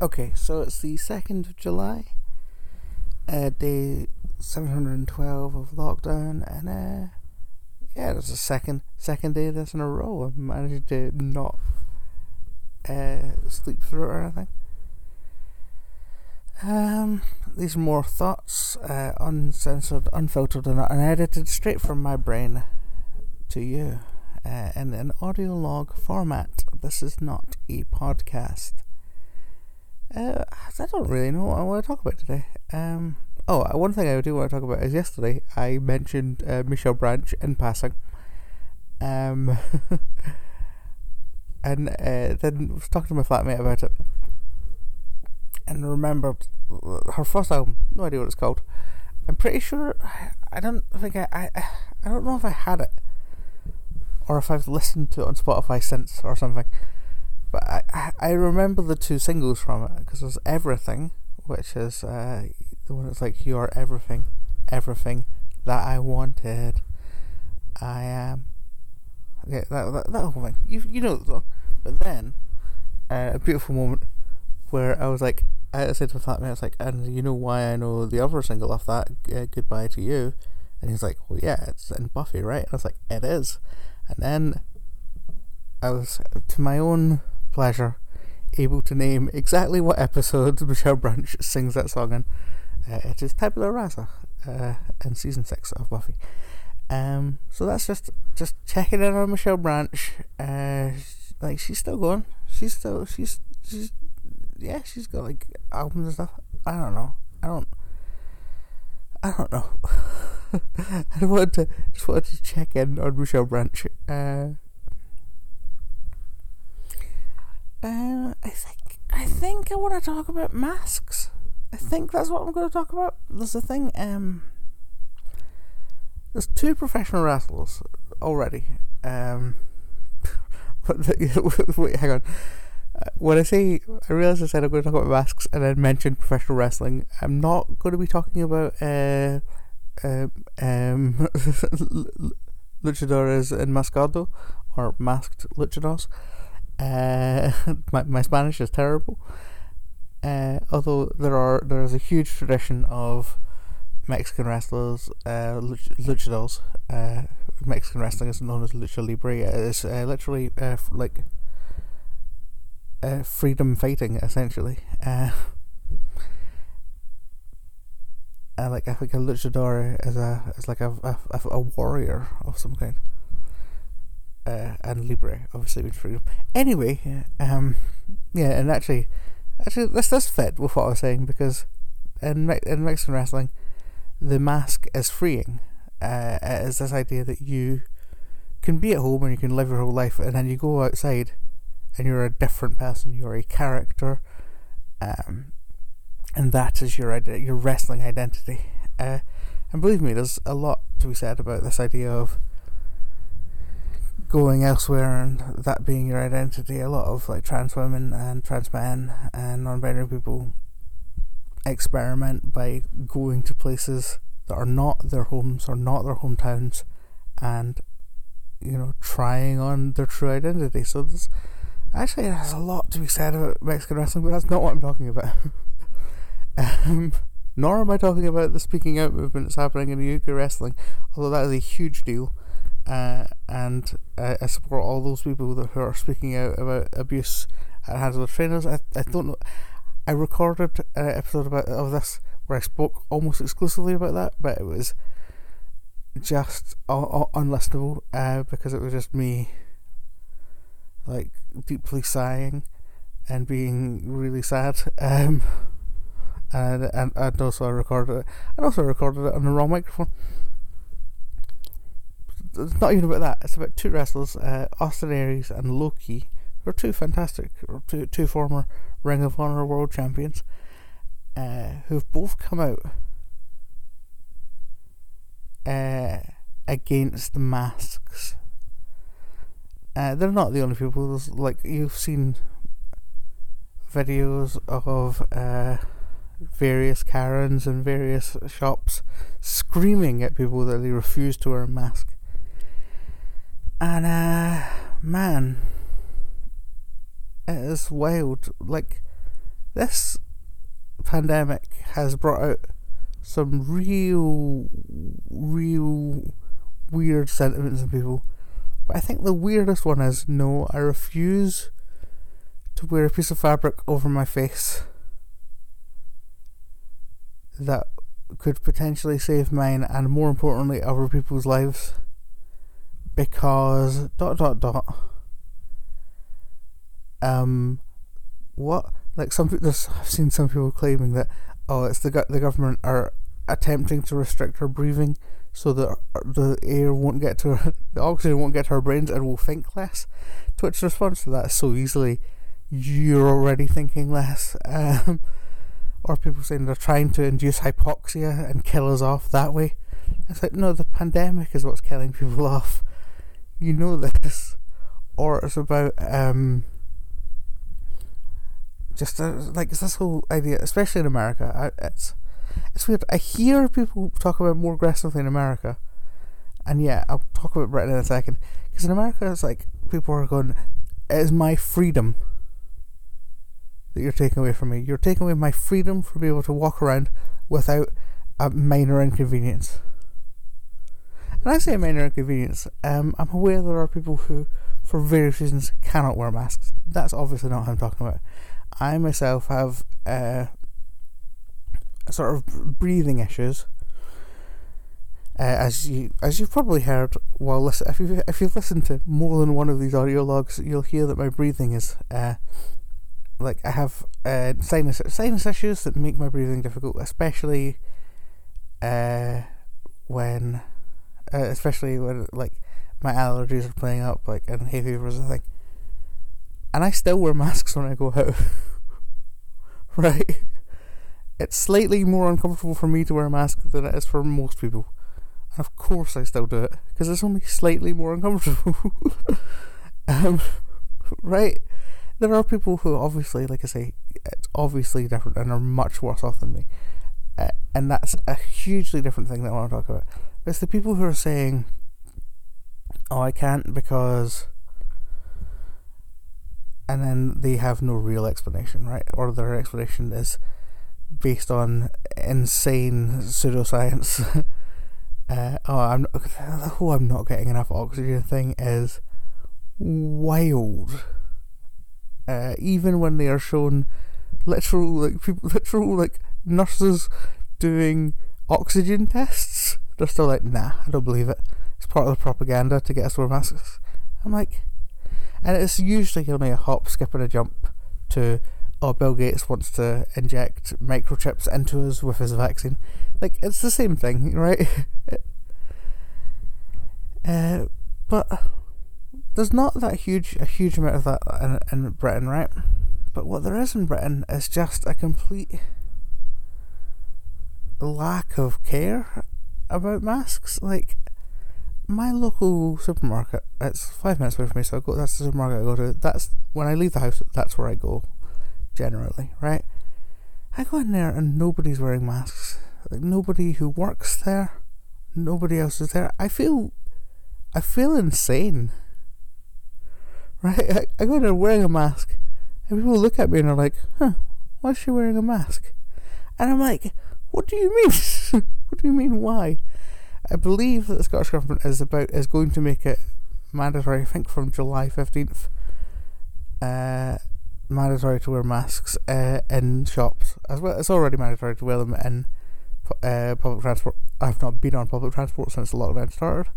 Okay, so it's the 2nd of July, uh, day 712 of lockdown, and uh, yeah, it's the second second day this in a row. I managed to not uh, sleep through it or anything. Um, these are more thoughts, uh, uncensored, unfiltered, and unedited, straight from my brain to you uh, in an audio log format. This is not a podcast. Uh, I don't really know what I want to talk about today. Um, oh, uh, one thing I do want to talk about is yesterday I mentioned uh, Michelle Branch in passing. Um, and uh, then was talking to my flatmate about it, and remembered her first album. No idea what it's called. I'm pretty sure. I don't think I. I, I don't know if I had it, or if I've listened to it on Spotify since or something. But I, I remember the two singles from it because there's Everything, which is uh, the one that's like, You are everything, everything that I wanted. I am. Yeah, that, that, that whole thing. You, you know the song. But then, uh, a beautiful moment where I was like, I said to my flatmate, I was like, and you know why I know the other single off that, uh, Goodbye to You? And he's like, well, yeah, it's in Buffy, right? And I was like, it is. And then I was, to my own pleasure able to name exactly what episode Michelle Branch sings that song in. Uh, it is Tabula Rasa uh, in season six of Buffy. Um, so that's just just checking in on Michelle Branch. Uh, like she's still going. She's still she's she's yeah she's got like albums and stuff. I don't know. I don't. I don't know. I wanted to just wanted to check in on Michelle Branch. Uh, uh, I think I think I want to talk about masks. I think that's what I'm going to talk about. There's a thing. Um, there's two professional wrestlers already. Um, but wait, hang on. Uh, when I say, I realize I said I'm going to talk about masks and then mentioned professional wrestling. I'm not going to be talking about uh, uh um, luchadores enmascado or masked luchadors. Uh, my my Spanish is terrible. Uh, although there are there is a huge tradition of Mexican wrestlers, uh, luchadors. Uh, Mexican wrestling is known as lucha libre. It's uh, literally uh, f- like uh, freedom fighting, essentially. Uh, uh, like I think a luchador is a is like a a, a warrior of some kind uh, and Libre, obviously with freedom. Anyway, um, yeah, and actually, actually, this does fit with what I was saying because in in Mexican wrestling, the mask is freeing. Uh, it is this idea that you can be at home and you can live your whole life, and then you go outside, and you're a different person. You're a character, um, and that is your your wrestling identity. Uh, and believe me, there's a lot to be said about this idea of going elsewhere and that being your identity. A lot of like trans women and trans men and non-binary people experiment by going to places that are not their homes or not their hometowns and you know trying on their true identity. So there's actually there's a lot to be said about Mexican wrestling, but that's not what I'm talking about. um, nor am I talking about the speaking out movement that's happening in UK wrestling, although that is a huge deal uh, and uh, I support all those people that who are speaking out about abuse at hands of trainers. I, I don't know. I recorded an episode about of this where I spoke almost exclusively about that, but it was just unlistenable uh, because it was just me like deeply sighing and being really sad. Um, and, and and also I recorded it. And also recorded it on the wrong microphone it's not even about that. It's about two wrestlers, uh, Austin Aries and Low Ki, who are two fantastic, two, two former Ring of Honor World Champions, uh, who've both come out uh, against masks. Uh, they're not the only people. There's, like you've seen videos of uh, various Karens and various shops screaming at people that they refuse to wear a mask. And uh man, it is wild. Like this pandemic has brought out some real, real weird sentiments in people. But I think the weirdest one is no, I refuse to wear a piece of fabric over my face that could potentially save mine and more importantly other people's lives because dot dot dot um what like some I've seen some people claiming that oh it's the the government are attempting to restrict her breathing so that the air won't get to her, the oxygen won't get to her brains and will think less. Twitch's response to that so easily you're already thinking less. Um, or people saying they're trying to induce hypoxia and kill us off that way. It's like, no, the pandemic is what's killing people off. You know this. Or it's about, um, just like it's this whole idea, especially in America. It's it's weird. I hear people talk about more aggressively in America, and yeah, I'll talk about Britain in a second. Because in America, it's like people are going, "It is my freedom that you're taking away from me. You're taking away my freedom for being able to walk around without a minor inconvenience. And I say a minor inconvenience. Um, I'm aware there are people who, for various reasons, cannot wear masks. That's obviously not what I'm talking about. I myself have uh, sort of breathing issues. Uh, as you as you've probably heard while listen, if you if you've listened to more than one of these audio logs, you'll hear that my breathing is uh, like I have uh, sinus sinus issues that make my breathing difficult, especially uh, when, uh, especially when like my allergies are playing up, like and hay fever is a thing. And I still wear masks when I go out. right? It's slightly more uncomfortable for me to wear a mask than it is for most people. And of course I still do it, because it's only slightly more uncomfortable. um, right? there are people who obviously, like I say, it's obviously different and are much worse off than me. Uh, and that's a hugely different thing that I want to talk about. It's the people who are saying, oh, I can't because. And then they have no real explanation, right? Or their explanation is based on insane pseudoscience. uh, oh, I'm not, the whole I'm not getting enough oxygen thing is wild uh, even when they are shown literal like people, literal like nurses doing oxygen tests, they're still like, nah, I don't believe it. It's part of the propaganda to get us to wear masks. I'm like, and it's usually only a hop, skip, and a jump to, oh, Bill Gates wants to inject microchips into us with his vaccine. Like, it's the same thing, right? uh, but there's not that huge a huge amount of that in, in Britain, right? But what there is in Britain is just a complete lack of care about masks. Like my local supermarket, it's five minutes away from me, so I go. That's the supermarket I go to. That's when I leave the house. That's where I go, generally, right? I go in there and nobody's wearing masks. Like nobody who works there, nobody else is there. I feel, I feel insane right? I, I go in there wearing a mask, and people look at me and are like, huh, why is she wearing a mask? And I'm like, what do you mean? what do you mean, why? I believe that the Scottish Government is about is going to make it mandatory, I think from July 15th, uh, mandatory to wear masks uh, in shops. As well, it's already mandatory to wear them in uh, public transport. I've not been on public transport since the lockdown started.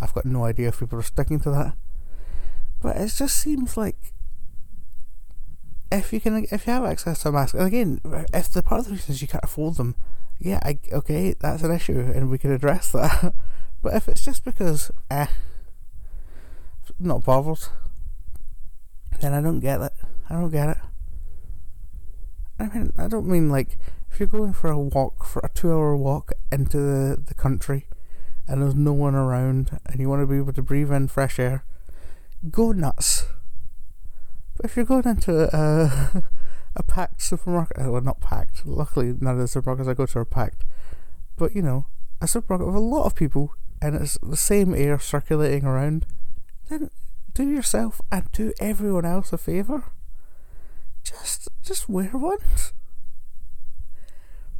I've got no idea if people are sticking to that. But it just seems like if you can, if you have access to a mask, and again, if the part of the reason is you can't afford them, yeah, I, okay, that's an issue, and we can address that. but if it's just because, eh, not bothered, then I don't get it. I don't get it. I mean, I don't mean like if you're going for a walk, for a two-hour walk into the, the country, and there's no one around, and you want to be able to breathe in fresh air go nuts. But if you're going into a, a packed supermarket, oh, well, not packed, luckily none of the supermarkets I go to are packed, but you know, a supermarket with a lot of people and it's the same air circulating around, then do yourself and do everyone else a favour. just just wear one.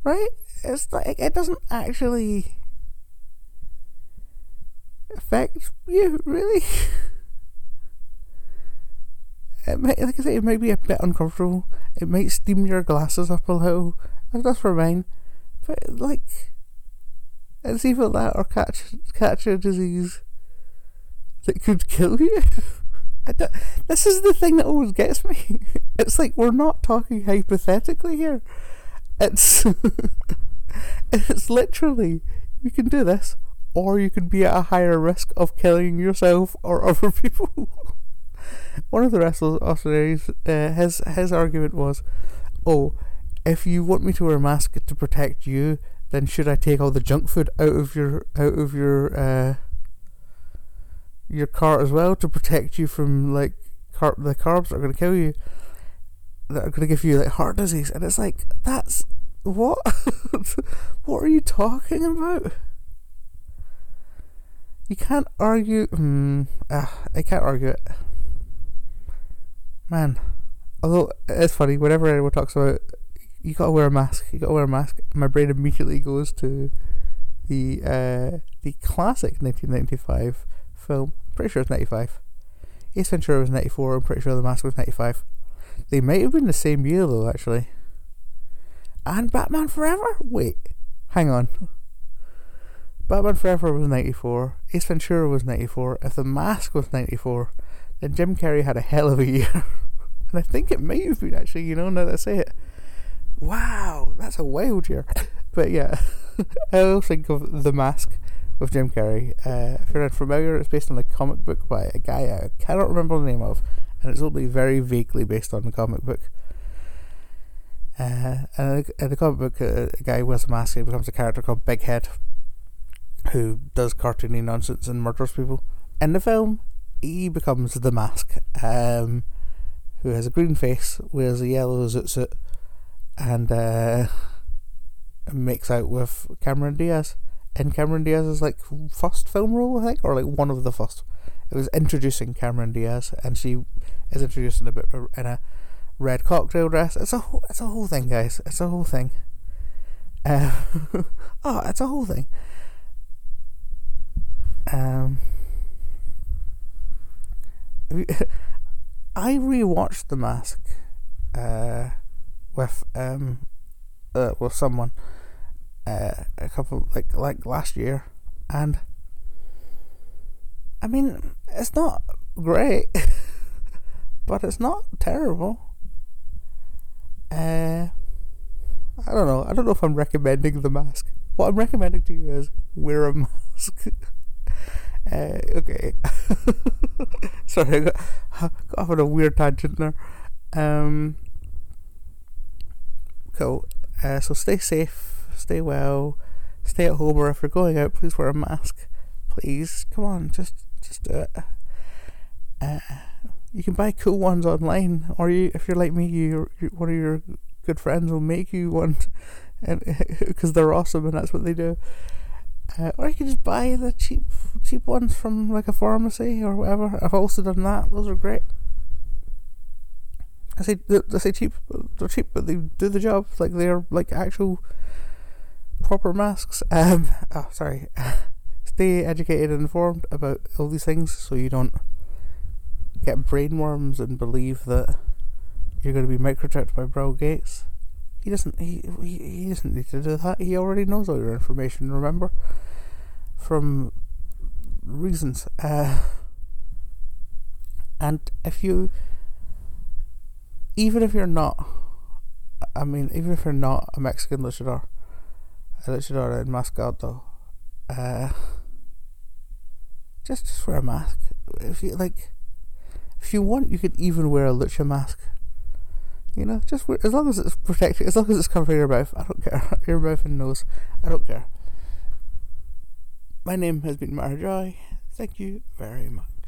Right? It's like it doesn't actually affect you really. It might, like I say, it might be a bit uncomfortable. It might steam your glasses up a little. That's for mine. But like, it's either that or catch catch a disease that could kill you. this is the thing that always gets me. It's like we're not talking hypothetically here. It's it's literally you can do this, or you can be at a higher risk of killing yourself or other people. One of the wrestlers, Austin Aries, uh, his his argument was, "Oh, if you want me to wear a mask to protect you, then should I take all the junk food out of your out of your uh, your car as well to protect you from like car- the carbs that are going to kill you, that are going to give you like heart disease?" And it's like that's what? what are you talking about? You can't argue. Hmm, uh, I can't argue it. Man, although it's funny, whenever anyone talks about you gotta wear a mask, you gotta wear a mask, my brain immediately goes to the uh, the classic 1995 film. Pretty sure it's 95. Ace Ventura was 94. I'm pretty sure The Mask was 95. They might have been the same year though, actually and Batman Forever? Wait, hang on. Batman Forever was 94, Ace Ventura was 94, if The Mask was 94, then Jim Carrey had a hell of a year. and I think it may have been actually, you know, now that I say it. Wow, that's a wild year. But yeah, I always think of The Mask with Jim Carrey. Uh, if you're not familiar, it's based on a comic book by a guy I cannot remember the name of, and it's only very vaguely based on the comic book. Uh, and in the comic book, uh, a guy wears a mask and becomes a character called Big Head, who does cartoony nonsense and murders people. In the film, he becomes the mask, um, who has a green face, wears a yellow zoot suit, and uh, makes out with Cameron Diaz. And Cameron Diaz's like first film role, I think, or like one of the first. It was introducing Cameron Diaz, and she is introduced in a bit in a red cocktail dress. It's a whole, it's a whole thing, guys. It's a whole thing. Uh, oh, it's a whole thing. Um, I rewatched The Mask, uh, with um, uh, with someone, uh, a couple like like last year, and I mean it's not great, but it's not terrible. Uh, I don't know. I don't know if I'm recommending the mask. What I'm recommending to you is wear a mask. Uh, okay. Sorry, I got, got off on a weird tangent there. Um, cool. Uh, so stay safe, stay well, stay at home, or if you're going out, please wear a mask. Please, come on, just just do it. Uh, you can buy cool ones online, or you, if you're like me, you, one of your good friends will make you one, and because they're awesome and that's what they do. Uh, or you can just buy the cheap cheap ones from like a pharmacy or whatever. I've also done that; those are great. I say I say cheap. They're cheap, but they do the job. Like they're like actual proper masks. Um, oh, sorry. Stay educated and informed about all these things so you don't get brainworms and believe that you're going to be microchipped by Bill Gates. He doesn't. He, he he doesn't need to do that. He already knows all your information. Remember, from reasons. Uh, and if you, even if you're not, I mean, even if you're not a Mexican luchador, a luchador in Mascado, uh, just just wear a mask. If you like, if you want, you could even wear a lucha mask. You know, just as long as it's protected, as long as it's covering your mouth. I don't care. Your mouth and nose. I don't care. My name has been Mara Joy. Thank you very much.